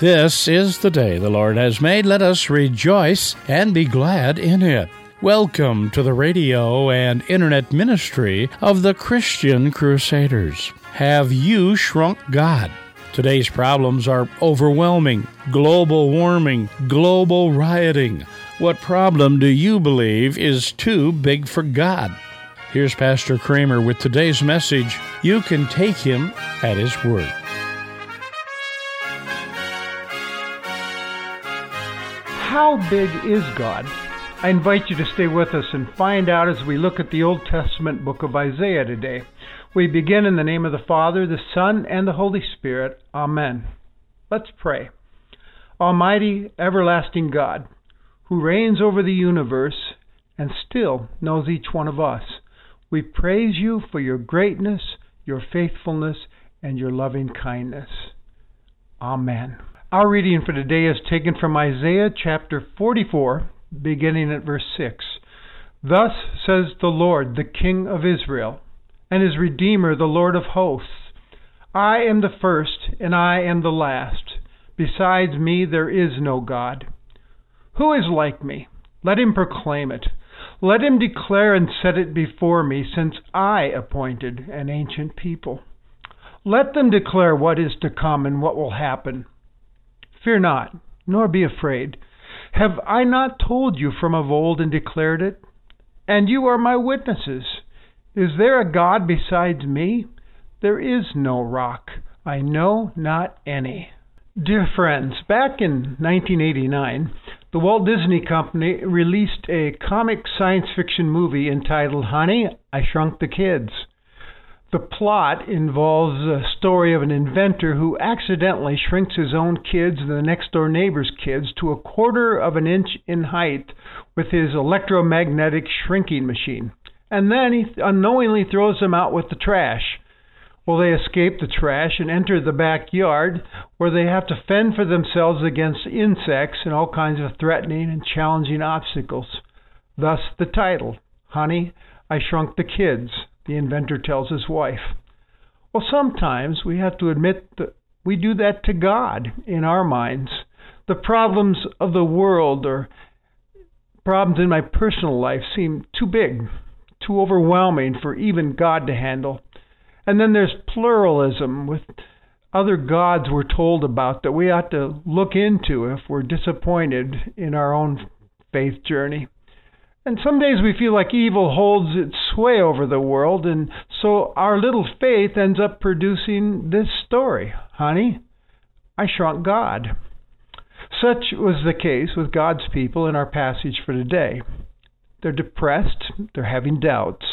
This is the day the Lord has made. Let us rejoice and be glad in it. Welcome to the radio and internet ministry of the Christian Crusaders. Have you shrunk God? Today's problems are overwhelming global warming, global rioting. What problem do you believe is too big for God? Here's Pastor Kramer with today's message. You can take him at his word. How big is God? I invite you to stay with us and find out as we look at the Old Testament book of Isaiah today. We begin in the name of the Father, the Son, and the Holy Spirit. Amen. Let's pray. Almighty, everlasting God, who reigns over the universe and still knows each one of us, we praise you for your greatness, your faithfulness, and your loving kindness. Amen. Our reading for today is taken from Isaiah chapter 44, beginning at verse 6. Thus says the Lord, the King of Israel, and his Redeemer, the Lord of hosts I am the first, and I am the last. Besides me, there is no God. Who is like me? Let him proclaim it. Let him declare and set it before me, since I appointed an ancient people. Let them declare what is to come and what will happen. Fear not, nor be afraid. Have I not told you from of old and declared it? And you are my witnesses. Is there a God besides me? There is no rock. I know not any. Dear friends, back in 1989, the Walt Disney Company released a comic science fiction movie entitled Honey, I Shrunk the Kids. The plot involves a story of an inventor who accidentally shrinks his own kids and the next door neighbor's kids to a quarter of an inch in height with his electromagnetic shrinking machine. And then he unknowingly throws them out with the trash. Well, they escape the trash and enter the backyard where they have to fend for themselves against insects and all kinds of threatening and challenging obstacles. Thus the title Honey, I Shrunk the Kids the inventor tells his wife. Well, sometimes we have to admit that we do that to God in our minds. The problems of the world or problems in my personal life seem too big, too overwhelming for even God to handle. And then there's pluralism with other gods we're told about that we ought to look into if we're disappointed in our own faith journey. And some days we feel like evil holds its sway over the world, and so our little faith ends up producing this story Honey, I shrunk God. Such was the case with God's people in our passage for today. They're depressed, they're having doubts.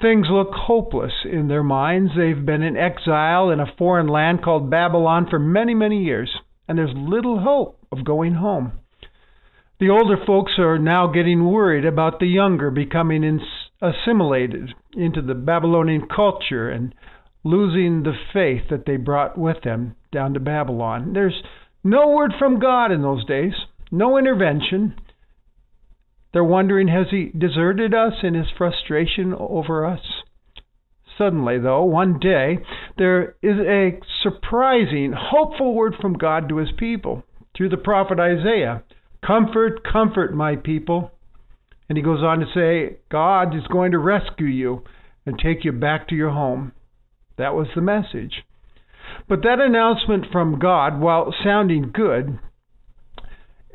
Things look hopeless in their minds. They've been in exile in a foreign land called Babylon for many, many years, and there's little hope of going home. The older folks are now getting worried about the younger becoming assimilated into the Babylonian culture and losing the faith that they brought with them down to Babylon. There's no word from God in those days, no intervention. They're wondering has he deserted us in his frustration over us? Suddenly, though, one day, there is a surprising, hopeful word from God to his people through the prophet Isaiah. Comfort, comfort my people. And he goes on to say, God is going to rescue you and take you back to your home. That was the message. But that announcement from God, while sounding good,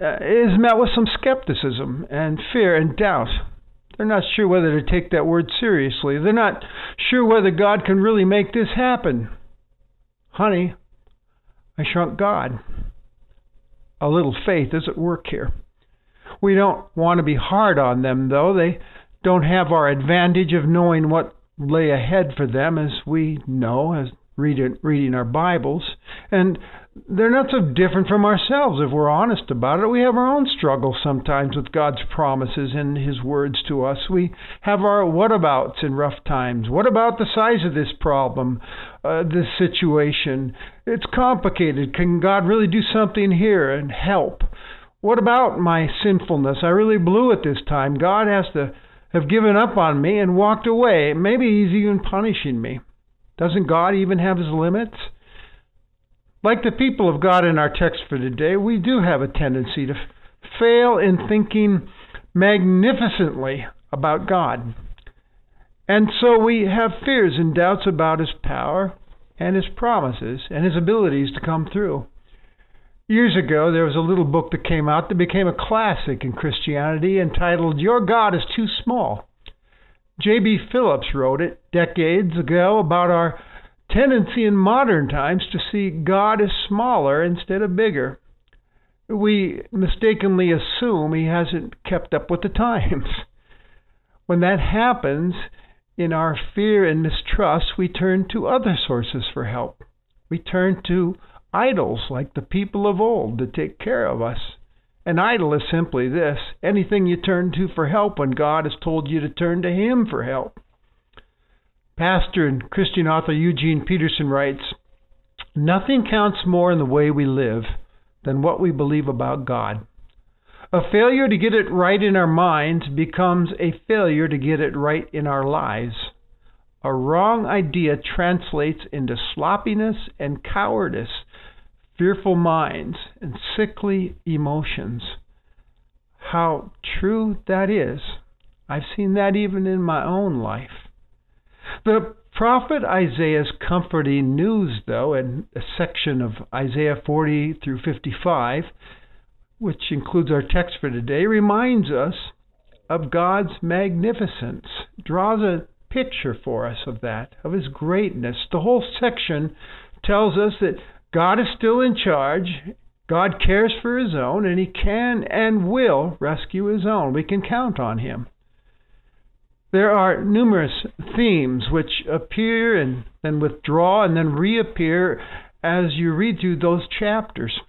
uh, is met with some skepticism and fear and doubt. They're not sure whether to take that word seriously. They're not sure whether God can really make this happen. Honey, I shrunk God a little faith is at work here. We don't want to be hard on them, though. They don't have our advantage of knowing what lay ahead for them as we know as reading, reading our Bibles. And they're not so different from ourselves if we're honest about it. We have our own struggles sometimes with God's promises and His words to us. We have our whatabouts in rough times. What about the size of this problem, uh, this situation? It's complicated. Can God really do something here and help? What about my sinfulness? I really blew it this time. God has to have given up on me and walked away. Maybe He's even punishing me. Doesn't God even have His limits? Like the people of God in our text for today, we do have a tendency to fail in thinking magnificently about God. And so we have fears and doubts about His power and His promises and His abilities to come through. Years ago, there was a little book that came out that became a classic in Christianity entitled Your God is Too Small. J.B. Phillips wrote it decades ago about our tendency in modern times to see God as smaller instead of bigger. We mistakenly assume he hasn't kept up with the times. When that happens, in our fear and mistrust, we turn to other sources for help. We turn to idols like the people of old to take care of us. An idol is simply this anything you turn to for help when God has told you to turn to Him for help. Pastor and Christian author Eugene Peterson writes Nothing counts more in the way we live than what we believe about God. A failure to get it right in our minds becomes a failure to get it right in our lives. A wrong idea translates into sloppiness and cowardice, fearful minds, and sickly emotions. How true that is. I've seen that even in my own life. The prophet Isaiah's comforting news, though, in a section of Isaiah 40 through 55, which includes our text for today, reminds us of God's magnificence, draws a picture for us of that, of His greatness. The whole section tells us that God is still in charge. God cares for His own, and He can and will rescue His own. We can count on Him. There are numerous themes which appear and then withdraw and then reappear as you read through those chapters.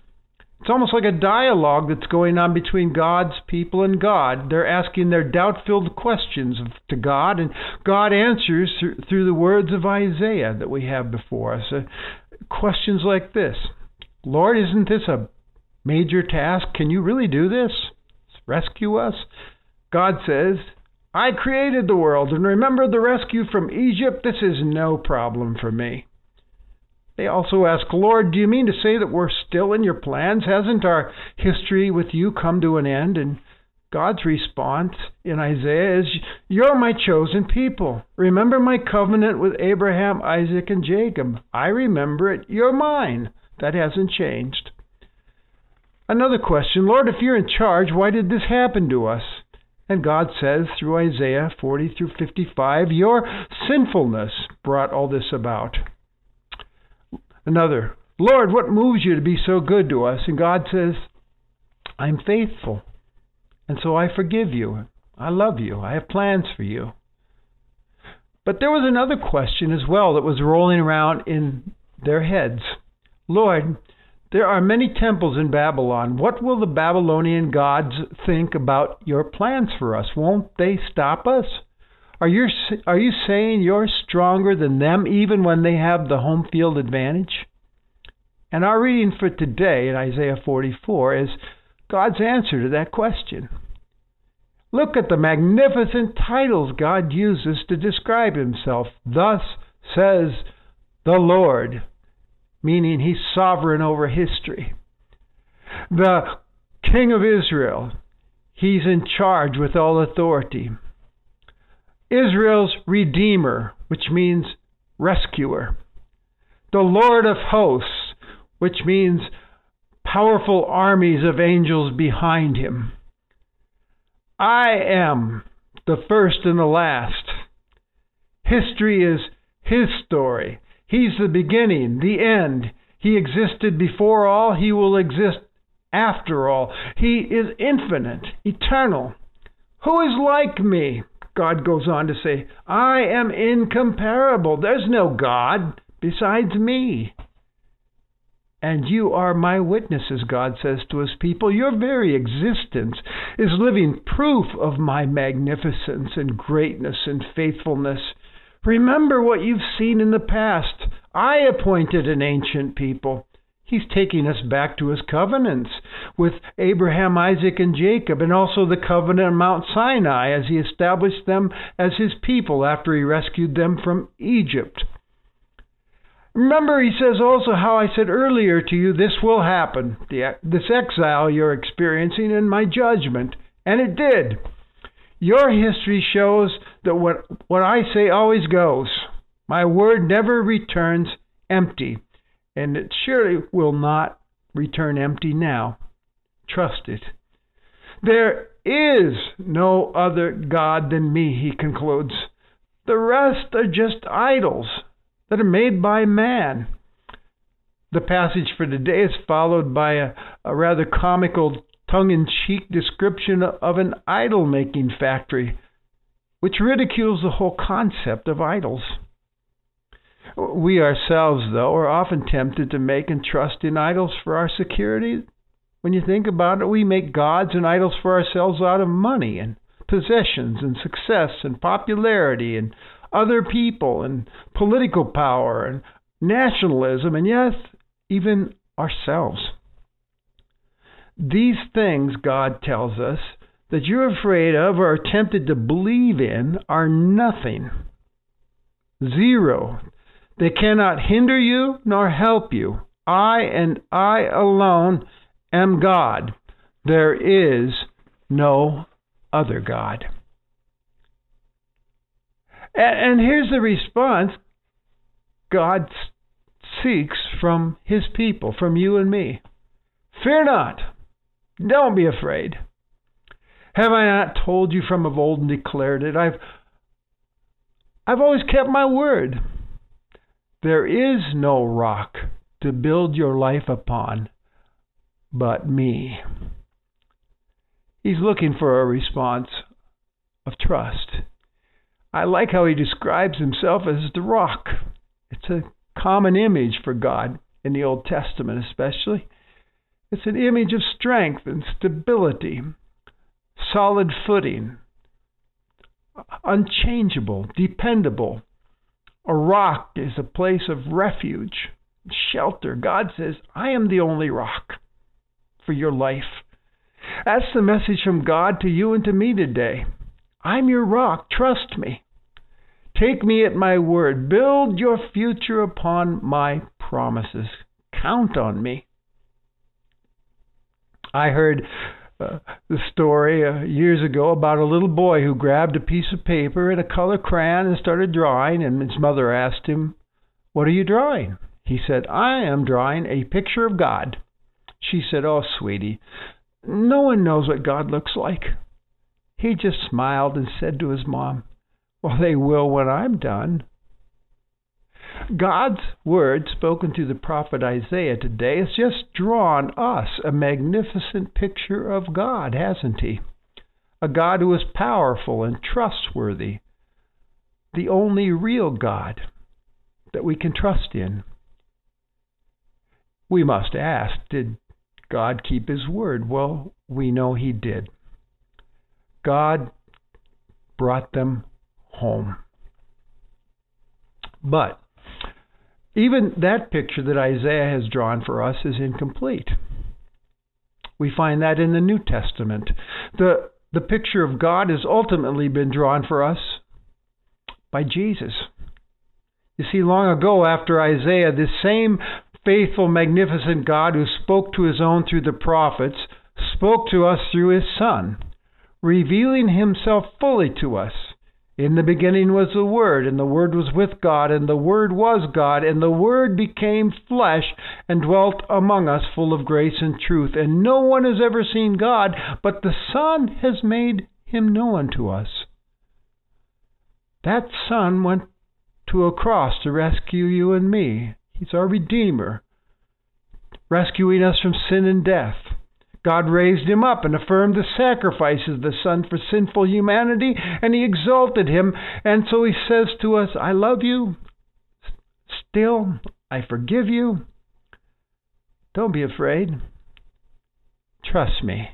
It's almost like a dialogue that's going on between God's people and God. They're asking their doubt filled questions to God, and God answers through the words of Isaiah that we have before us. Uh, questions like this Lord, isn't this a major task? Can you really do this? Rescue us? God says, I created the world, and remember the rescue from Egypt? This is no problem for me. They also ask, Lord, do you mean to say that we're still in your plans? Hasn't our history with you come to an end? And God's response in Isaiah is, You're my chosen people. Remember my covenant with Abraham, Isaac, and Jacob. I remember it. You're mine. That hasn't changed. Another question Lord, if you're in charge, why did this happen to us? And God says through Isaiah 40 through 55, Your sinfulness brought all this about. Another, Lord, what moves you to be so good to us? And God says, I'm faithful. And so I forgive you. I love you. I have plans for you. But there was another question as well that was rolling around in their heads. Lord, there are many temples in Babylon. What will the Babylonian gods think about your plans for us? Won't they stop us? Are you, are you saying you're stronger than them even when they have the home field advantage? And our reading for today in Isaiah 44 is God's answer to that question. Look at the magnificent titles God uses to describe himself. Thus says the Lord, meaning he's sovereign over history. The King of Israel, he's in charge with all authority. Israel's Redeemer, which means rescuer. The Lord of hosts, which means powerful armies of angels behind him. I am the first and the last. History is his story. He's the beginning, the end. He existed before all, he will exist after all. He is infinite, eternal. Who is like me? God goes on to say, I am incomparable. There's no God besides me. And you are my witnesses, God says to his people. Your very existence is living proof of my magnificence and greatness and faithfulness. Remember what you've seen in the past. I appointed an ancient people. He's taking us back to his covenants with Abraham, Isaac, and Jacob, and also the covenant on Mount Sinai as he established them as his people after he rescued them from Egypt. Remember, he says also how I said earlier to you, this will happen, this exile you're experiencing in my judgment. And it did. Your history shows that what, what I say always goes. My word never returns empty, and it surely will not return empty now. Trust it. There is no other God than me, he concludes. The rest are just idols that are made by man. The passage for today is followed by a, a rather comical, tongue in cheek description of an idol making factory, which ridicules the whole concept of idols. We ourselves, though, are often tempted to make and trust in idols for our security. When you think about it, we make gods and idols for ourselves out of money and possessions and success and popularity and other people and political power and nationalism and yes, even ourselves. These things, God tells us, that you're afraid of or tempted to believe in are nothing. Zero. They cannot hinder you nor help you. I and I alone am God. There is no other God. And, here's the response God seeks from his people, from you and me. Fear not. Don't be afraid. Have I not told you from of old and declared it? I've I've always kept my word. There is no rock to build your life upon but me. He's looking for a response of trust. I like how he describes himself as the rock. It's a common image for God in the Old Testament, especially. It's an image of strength and stability, solid footing, unchangeable, dependable. A rock is a place of refuge, shelter. God says, I am the only rock for your life. That's the message from God to you and to me today. I'm your rock. Trust me. Take me at my word. Build your future upon my promises. Count on me. I heard uh, the story uh, years ago about a little boy who grabbed a piece of paper and a color crayon and started drawing, and his mother asked him, What are you drawing? He said, I am drawing a picture of God. She said, Oh, sweetie, no one knows what God looks like. He just smiled and said to his mom, well, they will when I'm done. God's word spoken to the prophet Isaiah today has just drawn us a magnificent picture of God, hasn't he? A God who is powerful and trustworthy, the only real God that we can trust in. We must ask, did God keep his word? Well, we know he did. God brought them home. But even that picture that Isaiah has drawn for us is incomplete. We find that in the New Testament. The, the picture of God has ultimately been drawn for us by Jesus. You see, long ago, after Isaiah, this same faithful, magnificent God who spoke to his own through the prophets spoke to us through his Son, revealing himself fully to us in the beginning was the Word, and the Word was with God, and the Word was God, and the Word became flesh and dwelt among us, full of grace and truth. And no one has ever seen God, but the Son has made him known to us. That Son went to a cross to rescue you and me. He's our Redeemer, rescuing us from sin and death. God raised him up and affirmed the sacrifice of the Son for sinful humanity, and he exalted him. And so he says to us, I love you. Still, I forgive you. Don't be afraid. Trust me.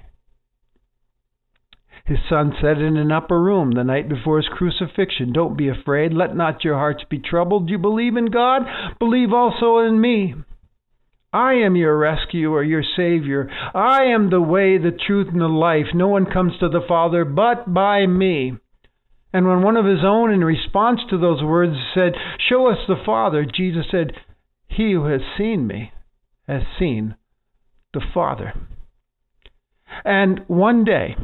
His son said in an upper room the night before his crucifixion, Don't be afraid. Let not your hearts be troubled. You believe in God? Believe also in me. I am your rescuer, your Savior. I am the way, the truth, and the life. No one comes to the Father but by me. And when one of his own, in response to those words, said, Show us the Father, Jesus said, He who has seen me has seen the Father. And one day,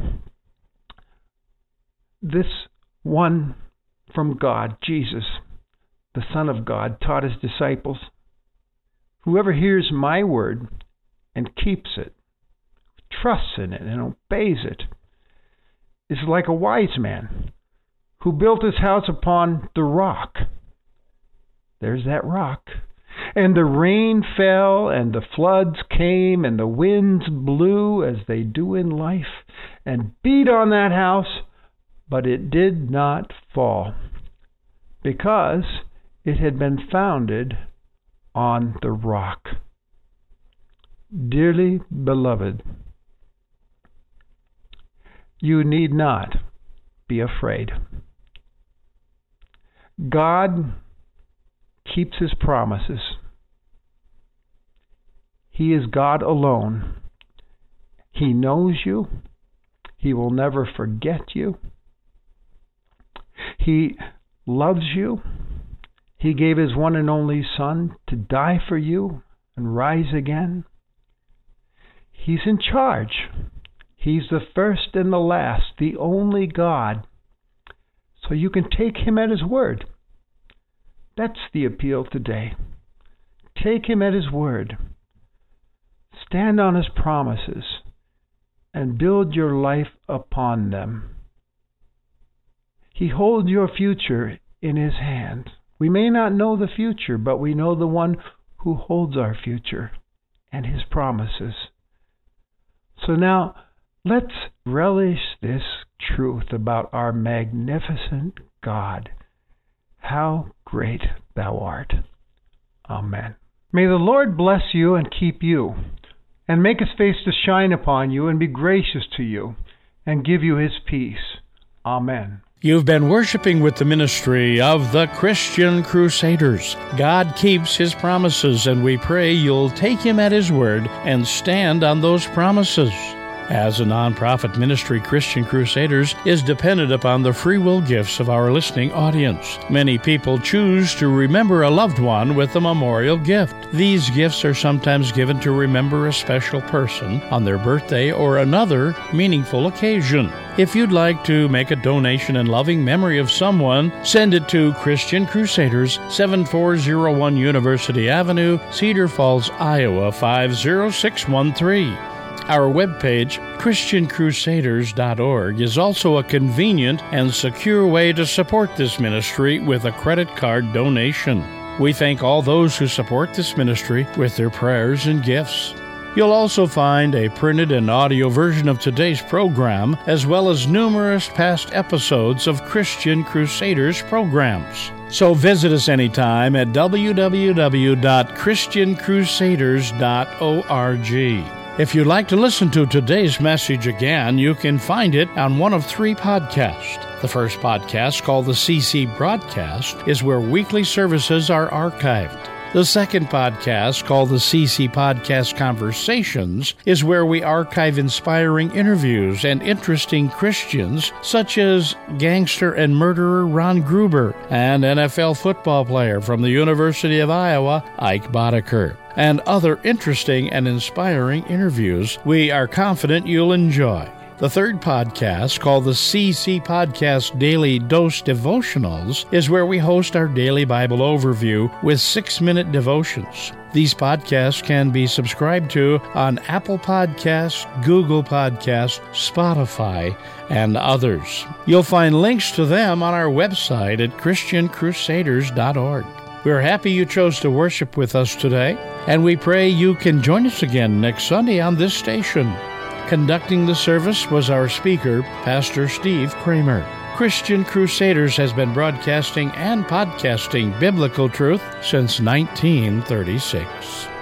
this one from God, Jesus, the Son of God, taught his disciples Whoever hears my word and keeps it, trusts in it, and obeys it, is like a wise man who built his house upon the rock. There's that rock. And the rain fell, and the floods came, and the winds blew as they do in life, and beat on that house, but it did not fall, because it had been founded on the rock. Dearly beloved, you need not be afraid. God keeps his promises. He is God alone. He knows you. He will never forget you. He loves you. He gave his one and only Son to die for you and rise again. He's in charge. He's the first and the last, the only God. So you can take him at his word. That's the appeal today. Take him at his word. Stand on his promises and build your life upon them. He holds your future in his hand. We may not know the future, but we know the one who holds our future and his promises. So now, let's relish this truth about our magnificent God. How great thou art. Amen. May the Lord bless you and keep you, and make his face to shine upon you and be gracious to you, and give you his peace. Amen. You've been worshiping with the ministry of the Christian Crusaders. God keeps His promises, and we pray you'll take Him at His word and stand on those promises. As a nonprofit ministry, Christian Crusaders is dependent upon the free will gifts of our listening audience. Many people choose to remember a loved one with a memorial gift. These gifts are sometimes given to remember a special person on their birthday or another meaningful occasion. If you'd like to make a donation in loving memory of someone, send it to Christian Crusaders, 7401 University Avenue, Cedar Falls, Iowa 50613. Our webpage, ChristianCrusaders.org, is also a convenient and secure way to support this ministry with a credit card donation. We thank all those who support this ministry with their prayers and gifts. You'll also find a printed and audio version of today's program, as well as numerous past episodes of Christian Crusaders programs. So visit us anytime at www.christiancrusaders.org. If you'd like to listen to today's message again, you can find it on one of three podcasts. The first podcast, called the CC Broadcast, is where weekly services are archived. The second podcast, called the CC Podcast Conversations, is where we archive inspiring interviews and interesting Christians, such as gangster and murderer Ron Gruber and NFL football player from the University of Iowa, Ike Boettger and other interesting and inspiring interviews we are confident you'll enjoy. The third podcast, called the CC Podcast Daily Dose Devotionals, is where we host our daily Bible overview with six minute devotions. These podcasts can be subscribed to on Apple Podcasts, Google Podcasts, Spotify, and others. You'll find links to them on our website at ChristianCrusaders.org. We're happy you chose to worship with us today, and we pray you can join us again next Sunday on this station. Conducting the service was our speaker, Pastor Steve Kramer. Christian Crusaders has been broadcasting and podcasting biblical truth since 1936.